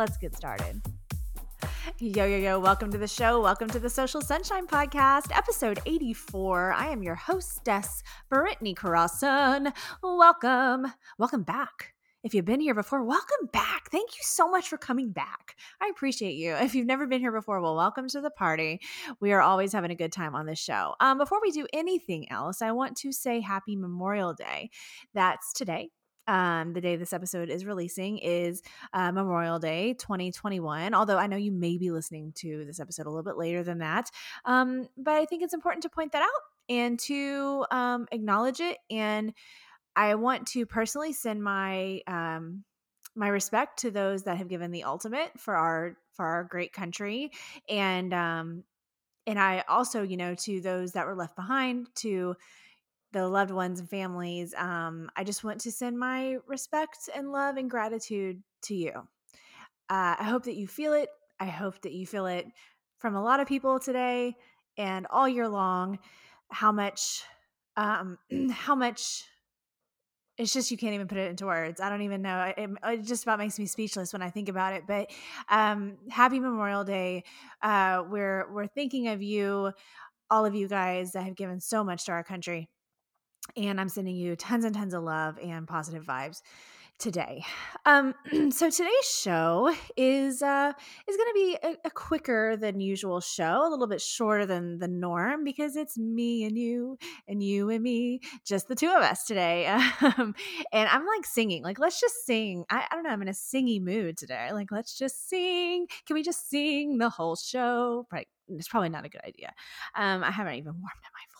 Let's get started. Yo, yo, yo, welcome to the show. Welcome to the Social Sunshine Podcast, episode 84. I am your hostess, Britney Crosson. Welcome. Welcome back. If you've been here before, welcome back. Thank you so much for coming back. I appreciate you. If you've never been here before, well, welcome to the party. We are always having a good time on this show. Um, before we do anything else, I want to say happy Memorial Day. That's today, um, the day this episode is releasing is uh, Memorial Day 2021. Although I know you may be listening to this episode a little bit later than that. Um, but I think it's important to point that out and to um, acknowledge it. And I want to personally send my um, my respect to those that have given the ultimate for our for our great country and um and I also you know to those that were left behind to the loved ones and families, um, I just want to send my respect and love and gratitude to you. Uh, I hope that you feel it. I hope that you feel it from a lot of people today and all year long. How much, um, how much it's just you can't even put it into words. I don't even know. It, it, just about makes me speechless when I think about it. But um, happy Memorial Day. Uh, we're we're thinking of you, all of you guys that have given so much to our country and I'm sending you tons and tons of love and positive vibes today. Um, so today's show is uh, is going to be a, a, quicker than usual show, a little bit shorter than the norm because it's me and you and you and me, just the two of us today. Um, and I'm like singing, like let's just sing. I, I don't know, I'm in a singy mood today. Like let's just sing. Can we just sing the whole show? Right. It's probably not a good idea. Um, I haven't even warmed up my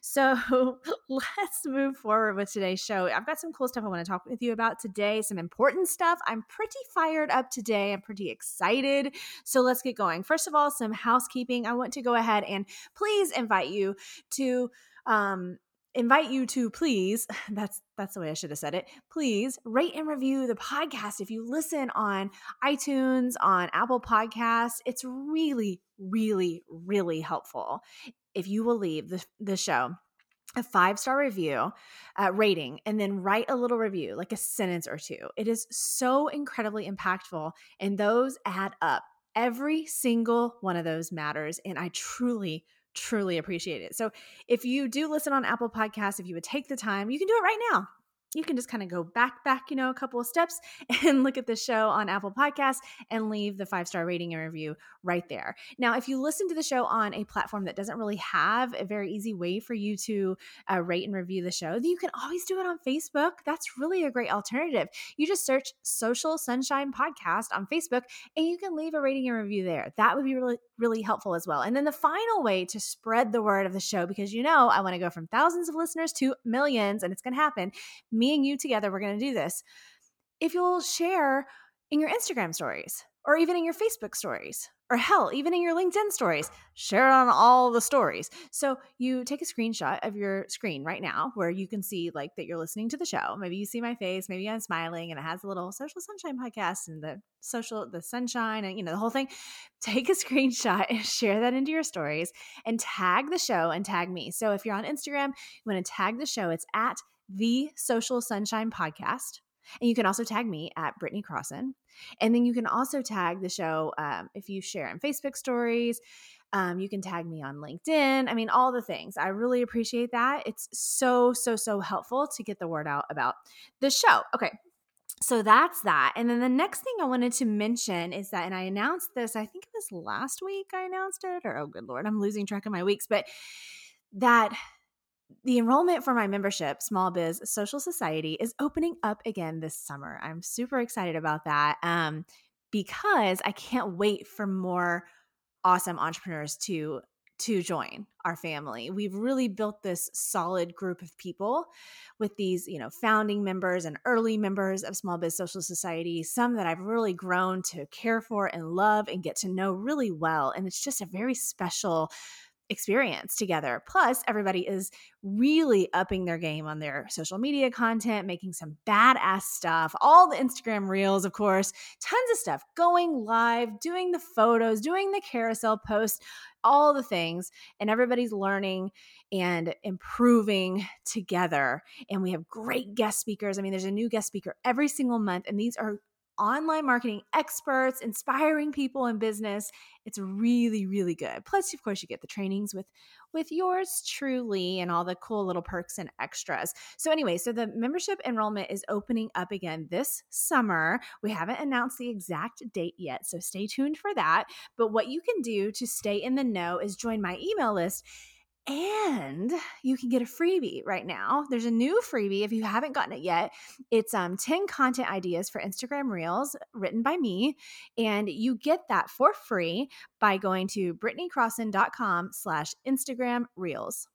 so let's move forward with today's show. I've got some cool stuff I want to talk with you about today, some important stuff. I'm pretty fired up today. I'm pretty excited. So let's get going. First of all, some housekeeping. I want to go ahead and please invite you to um, invite you to please that's that's the way i should have said it please rate and review the podcast. If you listen on itunes on apple podcasts it's really really really helpful. If you will leave the, the show a five star review uh, rating and then write a little review like a sentence or two. It is so incredibly impactful and those add up. Every single one of those matters and i truly truly appreciate it. So if you do listen on apple podcasts if you would take the time you can do it right now you can just kind of go back back you know a couple of steps and look at the show on apple podcasts and leave the five star rating and review right there. Now if you listen to the show on a platform that doesn't really have a very easy way for you to uh, rate and review the show then you can always do it on facebook. That's really a great alternative. You just search social sunshine podcast on facebook and you can leave a rating and review there. That would be really really helpful as well. And then the final way to spread the word of the show because you know i want to go from thousands of listeners to millions and it's going to happen me and you together, we're going to do this. If you'll share in your Instagram stories or even in your Facebook stories or hell, even in your LinkedIn stories, share it on all the stories. So you take a screenshot of your screen right now where you can see like that you're listening to the show. Maybe you see my face, maybe I'm smiling and it has a little social sunshine podcast and the social, the sunshine and you know, the whole thing. Take a screenshot and share that into your stories and tag the show and tag me. So if you're on Instagram, you want to tag the show, it's at the Social Sunshine Podcast. And you can also tag me at Britney Crosson. And then you can also tag the show um, if you share in Facebook stories. Um, you can tag me on LinkedIn. I mean, all the things. I really appreciate that. It's so, so, so helpful to get the word out about the show. Okay. So that's that. And then the next thing I wanted to mention is that, and I announced this, I think it was last week I announced it, or oh, good Lord, I'm losing track of my weeks, but that the enrollment for my membership, Small Biz Social Society, is opening up again this summer. I'm super excited about that um, because I can't wait for more awesome entrepreneurs to to join our family. We've really built this solid group of people with these, you know, founding members and early members of Small Biz Social Society, some that I've really grown to care for and love and get to know really well. And it's just a very special experience together. Plus, everybody is really upping their game on their social media content, making some badass stuff, all the Instagram reels, of course, tons of stuff, going live, doing the photos, doing the carousel post, all the things. And everybody's learning and improving together. And we have great guest speakers. I mean, there's a new guest speaker every single month, and these are online marketing experts, inspiring people in business. It's really, really good. Plus, of course, you get the trainings with with yours truly and all the cool little perks and extras. So, anyway, so the membership enrollment is opening up again this summer. We haven't announced the exact date yet, so stay tuned for that. But what you can do to stay in the know is join my email list and you can get a freebie right now. There's a new freebie if you haven't gotten it yet. It's um 10 content ideas for Instagram Reels written by me. And you get that for free by going to britneycrosson.com slash Instagram Reels.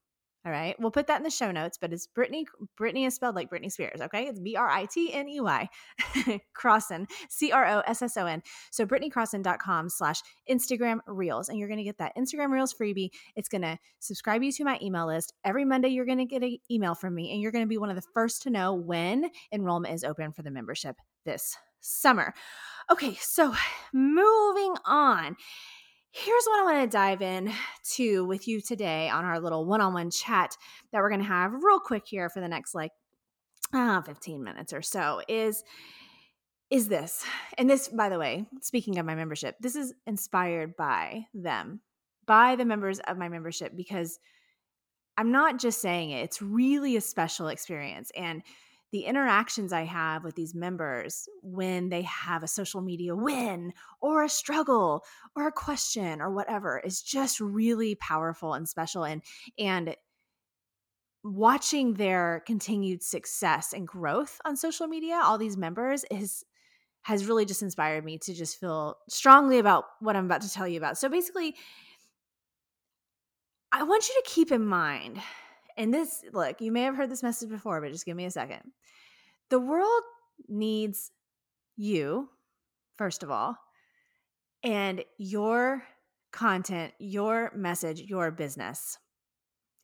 All right. We'll put that in the show notes, but it's Britney. Britney is spelled like Britney Spears. Okay. It's B R I T N E Y. Crosson, C R O S S O N. So BritneyCrosson.com slash Instagram Reels. And you're going to get that Instagram Reels freebie. It's going to subscribe you to my email list. Every Monday, you're going to get an email from me, and you're going to be one of the first to know when enrollment is open for the membership this summer. Okay. So moving on here's what I want to dive in to with you today on our little one-on-one chat that we're going to have real quick here for the next like uh, 15 minutes or so is is this. And this by the way speaking of my membership this is inspired by them by the members of my membership because i'm not just saying it it's really a special experience. And the interactions I have with these members when they have a social media win or a struggle or a question or whatever is just really powerful and special and and watching their continued success and growth on social media all these members is has really just inspired me to just feel strongly about what I'm about to tell you about. So basically I want you to keep in mind and this look, you may have heard this message before, but just give me a second. The world needs you, first of all, and your content, your message, your business.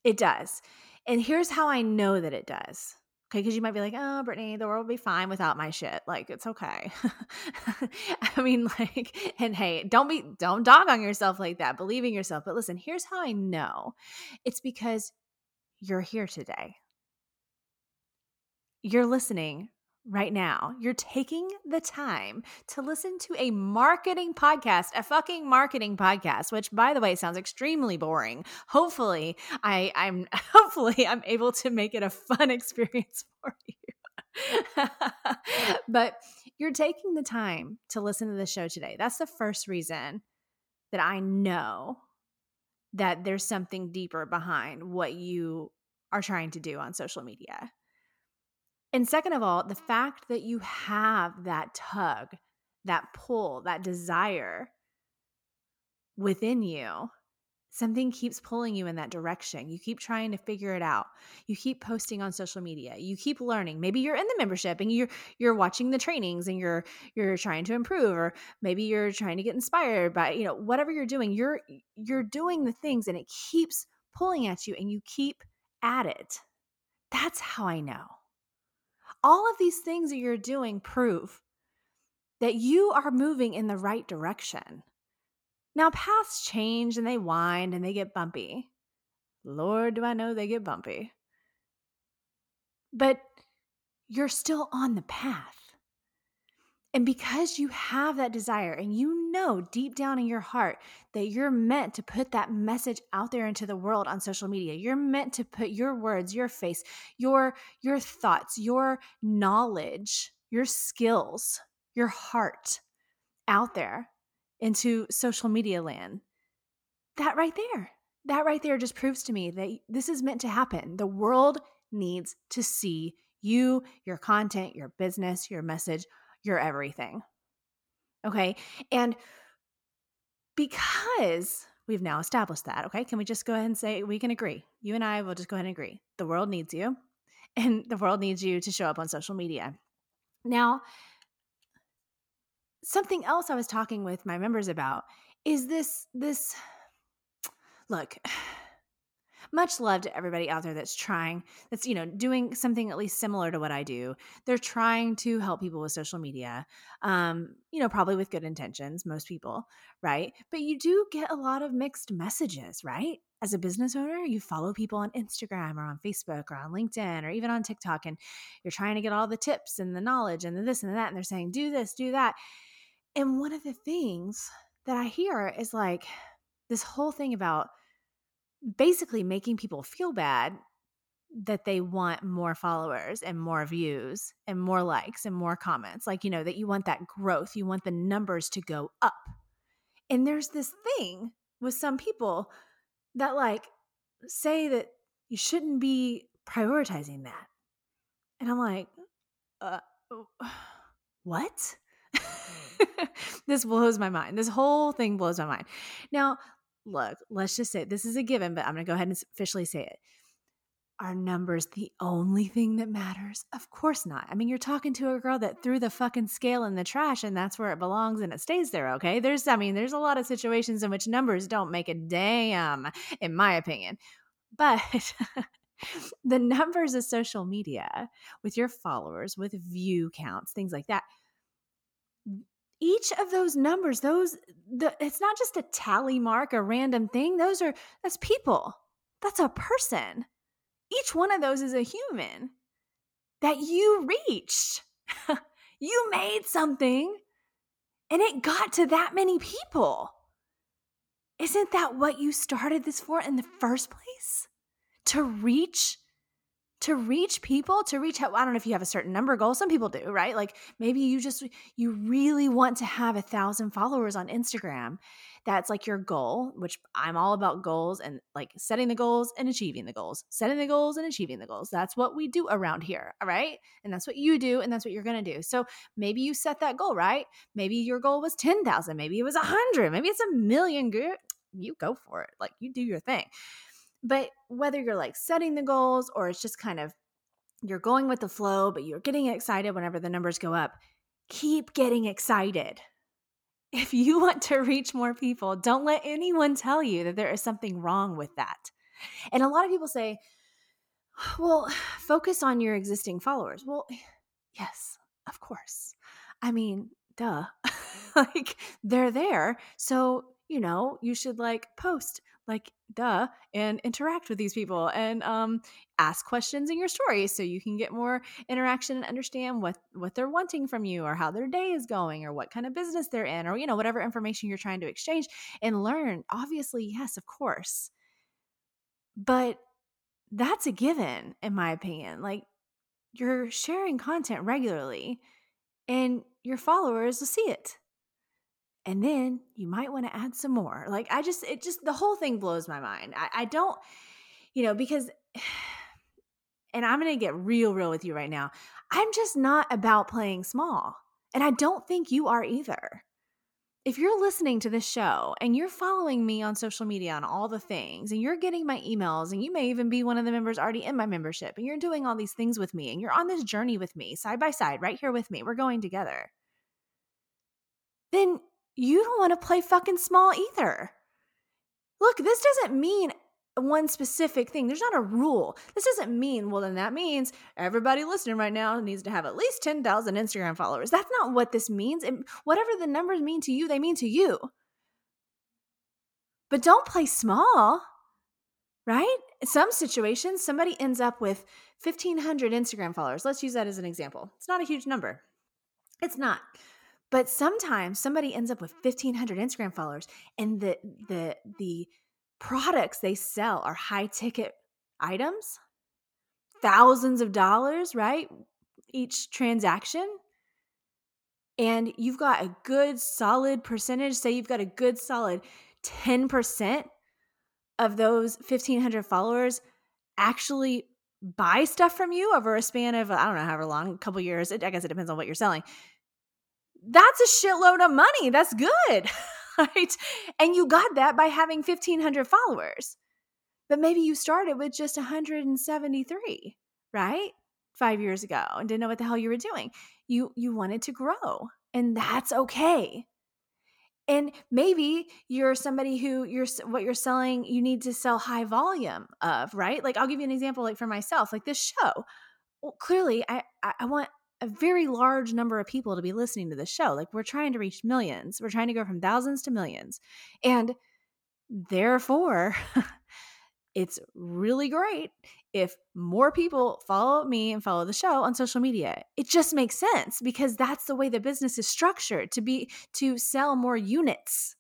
It does. And here's how I know that it does. Okay, because you might be like, oh, Britney, the world will be fine without my shit. Like, it's okay. I mean, like, and hey, don't be, don't dog on yourself like that, believe in yourself. But listen, here's how I know it's because you're here today. You're listening right now. You're taking the time to listen to a marketing podcast, a fucking marketing podcast, which by the way sounds extremely boring. Hopefully, I I'm hopefully I'm able to make it a fun experience for you. but you're taking the time to listen to the show today. That's the first reason that I know that there's something deeper behind what you are trying to do on social media. And second of all, the fact that you have that tug, that pull, that desire within you, something keeps pulling you in that direction. You keep trying to figure it out. You keep posting on social media. You keep learning. Maybe you're in the membership and you're you're watching the trainings and you're you're trying to improve or maybe you're trying to get inspired by, you know, whatever you're doing, you're you're doing the things and it keeps pulling at you and you keep at it. That's how I know. All of these things that you're doing prove that you are moving in the right direction. Now, paths change and they wind and they get bumpy. Lord, do I know they get bumpy. But you're still on the path. And because you have that desire and you know deep down in your heart that you're meant to put that message out there into the world on social media, you're meant to put your words, your face, your your thoughts, your knowledge, your skills, your heart out there into social media land. That right there. That right there just proves to me that this is meant to happen. The world needs to see you, your content, your business, your message your everything. Okay. And because We've now established that. Okay. Can we just go ahead and say we can agree? You and I will just go ahead and agree. The world needs you, and the world needs you to show up on social media. Now, something else I was talking with my members about is this this look much love to everybody out there that's trying that's you know doing something at least similar to what i do. They're trying to help people with social media um you know probably with good intentions most people right? But you do get a lot of mixed messages right? As a business owner you follow people on instagram or on facebook or on linkedin or even on tiktok and you're trying to get all the tips and the knowledge and the this and the that and they're saying do this do that and one of the things that i hear is like this whole thing about basically making people feel bad that they want more followers and more views and more likes and more comments. Like, you know, that you want that growth, you want the numbers to go up. And there's this thing with some people that like say that you shouldn't be prioritizing that. And I'm like, uh, what? this blows my mind. This whole thing blows my mind. Now, look, let's just say this is a given, but I'm going to go ahead and officially say it. Are numbers the only thing that matters? Of course not. I mean, you're talking to a girl that threw the fucking scale in the trash and that's where it belongs and it stays there, okay? There's, I mean, there's a lot of situations in which numbers don't make a damn, in my opinion. But the numbers of social media with your followers, with view counts, things like that, each of those numbers those the it's not just a tally mark a random thing those are that's people. That's a person. Each one of those is a human that you reached. You made something and it got to that many people. Isn't that what you started this for in the first place? To reach to reach people to reach out i don't know if you have a certain number goal some people do right? Like maybe you just you really want to have a thousand followers on instagram. That's like your goal which i'm all about goals and like setting the goals and achieving the goals setting the goals and achieving the goals. That's what we do around here all right? And that's what you do and that's what you're going to do. So maybe you set that goal right? Maybe your goal was 10000 maybe it was 100 maybe it's a million good you go for it. Like you do your thing but whether you're like setting the goals or it's just kind of you're going with the flow, but you're getting excited whenever the numbers go up, keep getting excited. If you want to reach more people, don't let anyone tell you that there is something wrong with that. And a lot of people say, well, focus on your existing followers. Well, yes, of course. I mean, duh. like they're there. So, you know, you should like post like duh and interact with these people and um, ask questions in your story so you can get more interaction and understand what what they're wanting from you or how their day is going or what kind of business they're in or you know whatever information you're trying to exchange and learn obviously yes of course. But that's a given in my opinion like you're sharing content regularly and your followers will see it and then you might want to add some more. Like I just, it just the whole thing blows my mind. I, I don't, you know, because, and I'm going to get real, real with you right now. I'm just not about playing small, and I don't think you are either. If you're listening to this show and you're following me on social media on all the things, and you're getting my emails, and you may even be one of the members already in my membership, and you're doing all these things with me, and you're on this journey with me, side by side, right here with me, we're going together, then you don't want to play fucking small either. Look, this doesn't mean one specific thing. There's not a rule. This doesn't mean, well, then that means everybody listening right now needs to have at least 10,000 Instagram followers. That's not what this means. And whatever the numbers mean to you, they mean to you. But don't play small, right? In some situations, somebody ends up with 1,500 Instagram followers. Let's use that as an example. It's not a huge number. It's not. But sometimes somebody ends up with 1500 Instagram followers and the the the products they sell are high ticket items, thousands of dollars, right? Each transaction. And you've got a good solid percentage, say you've got a good solid 10% of those 1500 followers actually buy stuff from you over a span of I don't know however long, a couple years. I guess it depends on what you're selling that's a shitload of money. That's good. right? And you got that by having 1,500 followers. But maybe you started with just 173, right? Five years ago and didn't know what the hell you were doing. You you wanted to grow, and that's okay. And maybe you're somebody who you're what you're selling, you need to sell high volume of, right? Like I'll give you an example, like for myself, like this show. Well, clearly, I I want a very large number of people to be listening to the show. Like we're trying to reach millions. We're trying to go from thousands to millions. And therefore, it's really great if more people follow me and follow the show on social media. It just makes sense because that's the way the business is structured to be to sell more units,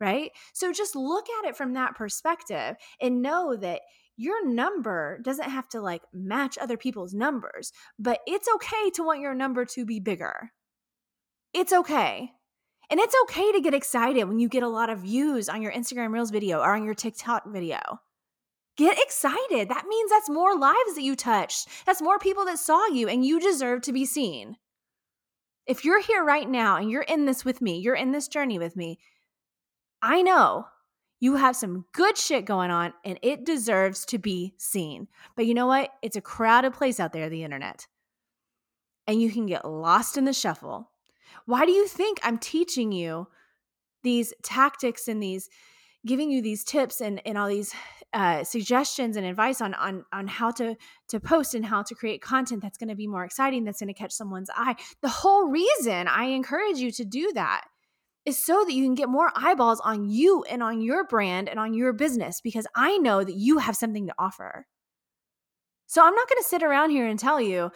right? So just look at it from that perspective and know that your number doesn't have to like match other people's numbers, but it's okay to want your number to be bigger. It's okay. And it's okay to get excited when you get a lot of views on your Instagram Reels video or on your TikTok video. Get excited. That means that's more lives that you touched. That's more people that saw you, and you deserve to be seen. If you're here right now and you're in this with me, you're in this journey with me, I know you have some good shit going on and it deserves to be seen. But you know what? It's a crowded place out there, the internet. And you can get lost in the shuffle. Why do you think I'm teaching you these tactics and these giving you these tips and, and all these uh, suggestions and advice on on on how to to post and how to create content that's going to be more exciting that's going to catch someone's eye the whole reason i encourage you to do that is so that you can get more eyeballs on you and on your brand and on your business because i know that you have something to offer. So i'm not going to sit around here and tell you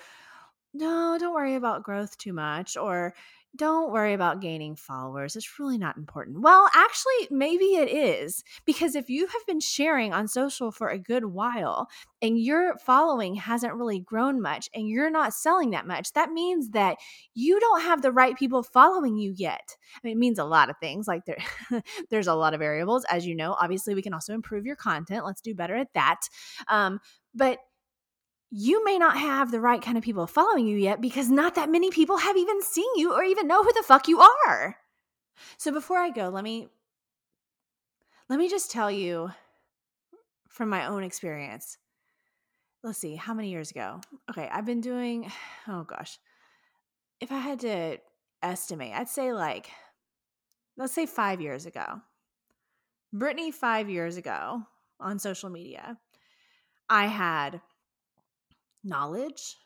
no don't worry about growth too much or don't worry about gaining followers. It's really not important. Well, actually, maybe it is because if you have been sharing on social for a good while and your following hasn't really grown much and you're not selling that much, that means that you don't have the right people following you yet. I mean, it means a lot of things. Like there, there's a lot of variables, as you know. Obviously, we can also improve your content. Let's do better at that. Um, but you may not have the right kind of people following you yet because not that many people have even seen you or even know who the fuck you are. So before I go, let me let me just tell you from my own experience. Let's see, how many years ago? Okay, I've been doing oh gosh. If I had to estimate, I'd say like let's say 5 years ago. Britney 5 years ago on social media. I had knowledge.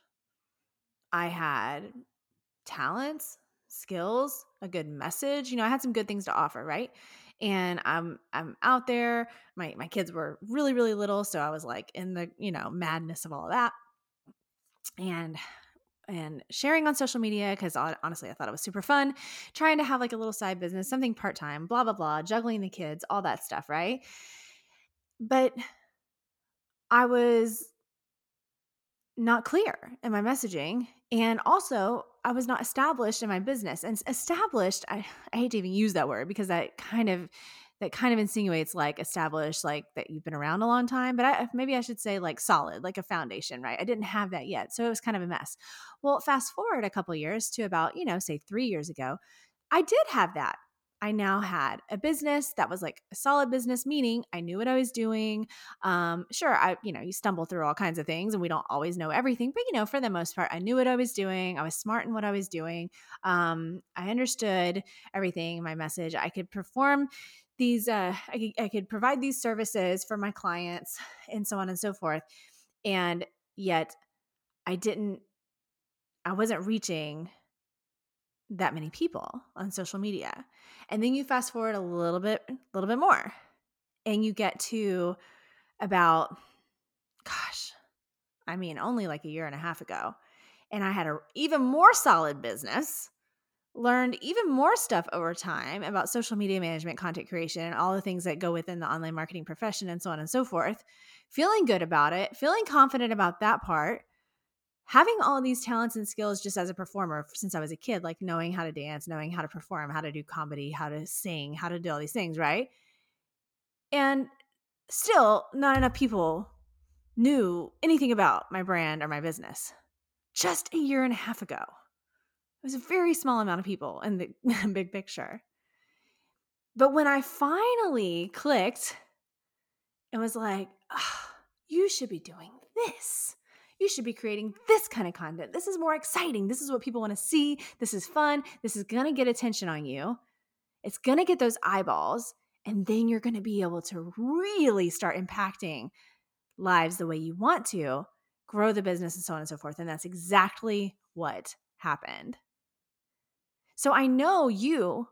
I had talents, skills, a good message. You know, I had some good things to offer, right? And I'm I'm out there. My my kids were really really little, so I was like in the, you know, madness of all of that. And and sharing on social media because honestly I thought it was super fun, trying to have like a little side business, something part-time, blah blah blah, juggling the kids, all that stuff, right? But I was not clear in my messaging. And also, I was not established in my business. And established, I, I hate to even use that word because that kind of that kind of insinuates like established, like that you've been around a long time. But I, maybe I should say like solid, like a foundation, right? I didn't have that yet, so it was kind of a mess. Well, fast forward a couple years to about you know say three years ago, I did have that. I now had a business that was like a solid business, meaning I knew what I was doing. Um, sure, I, you know, you stumble through all kinds of things and we don't always know everything, but you know, for the most part, I knew what I was doing. I was smart in what I was doing. Um, I understood everything, my message. I could perform these, uh, I could, I could provide these services for my clients and so on and so forth. And yet I didn't, I wasn't reaching that many people on social media. And then you fast forward a little bit, a little bit more, and you get to about, gosh, I mean, only like a year and a half ago. And I had a even more solid business, learned even more stuff over time about social media management, content creation, and all the things that go within the online marketing profession and so on and so forth. Feeling good about it, feeling confident about that part having all these talents and skills just as a performer since I was a kid, like knowing how to dance, knowing how to perform, how to do comedy, how to sing, how to do all these things, right? And still, not enough people knew anything about my brand or my business. Just a year and a half ago. It was a very small amount of people in the big picture. But when I finally clicked and was like, oh, you should be doing this. You should be creating this kind of content. This is more exciting. This is what people want to see. This is fun. This is going to get attention on you. It's going to get those eyeballs. And then you're going to be able to really start impacting lives the way you want to, grow the business, and so on and so forth. And that's exactly what happened. So I know you,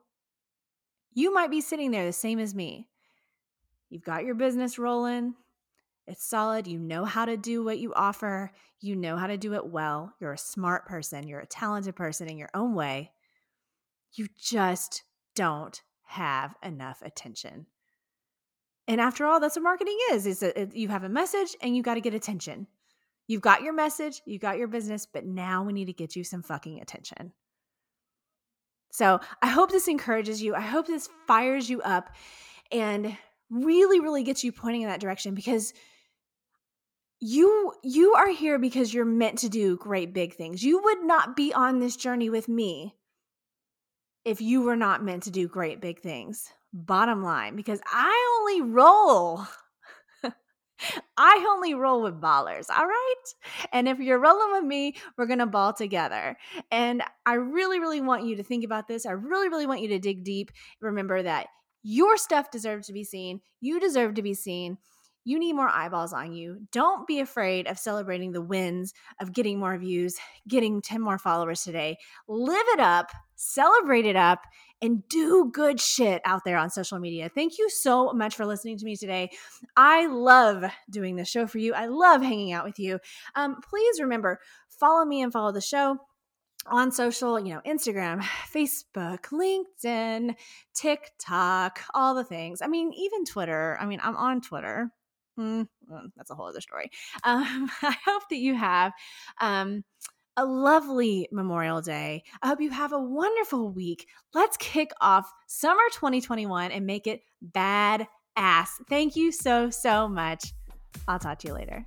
you might be sitting there the same as me. You've got your business rolling, it's solid. You know how to do what you offer, you know how to do it well. You're a smart person, you're a talented person in your own way. You just don't have enough attention. And after all, that's what marketing is. Is that you have a message and you got to get attention. You've got your message, you got your business, but now we need to get you some fucking attention. So, I hope this encourages you. I hope this fires you up and really really gets you pointing in that direction because you you are here because you're meant to do great big things. You would not be on this journey with me if you were not meant to do great big things. Bottom line, because I only roll. I only roll with ballers, all right? And if you're rolling with me, we're gonna ball together. And I really, really want you to think about this. I really, really want you to dig deep. Remember that your stuff deserves to be seen, you deserve to be seen. You need more eyeballs on you. Don't be afraid of celebrating the wins of getting more views, getting 10 more followers today. Live it up, celebrate it up, and do good shit out there on social media. Thank you so much for listening to me today. I love doing this show for you. I love hanging out with you. Um, please remember, follow me and follow the show on social, you know, Instagram, Facebook, LinkedIn, TikTok, all the things. I mean, even Twitter. I mean, I'm on Twitter. Mm, that's a whole other story. Um, I hope that you have um, a lovely Memorial Day. I hope you have a wonderful week. Let's kick off summer 2021 and make it bad ass. Thank you so, so much. I'll talk to you later.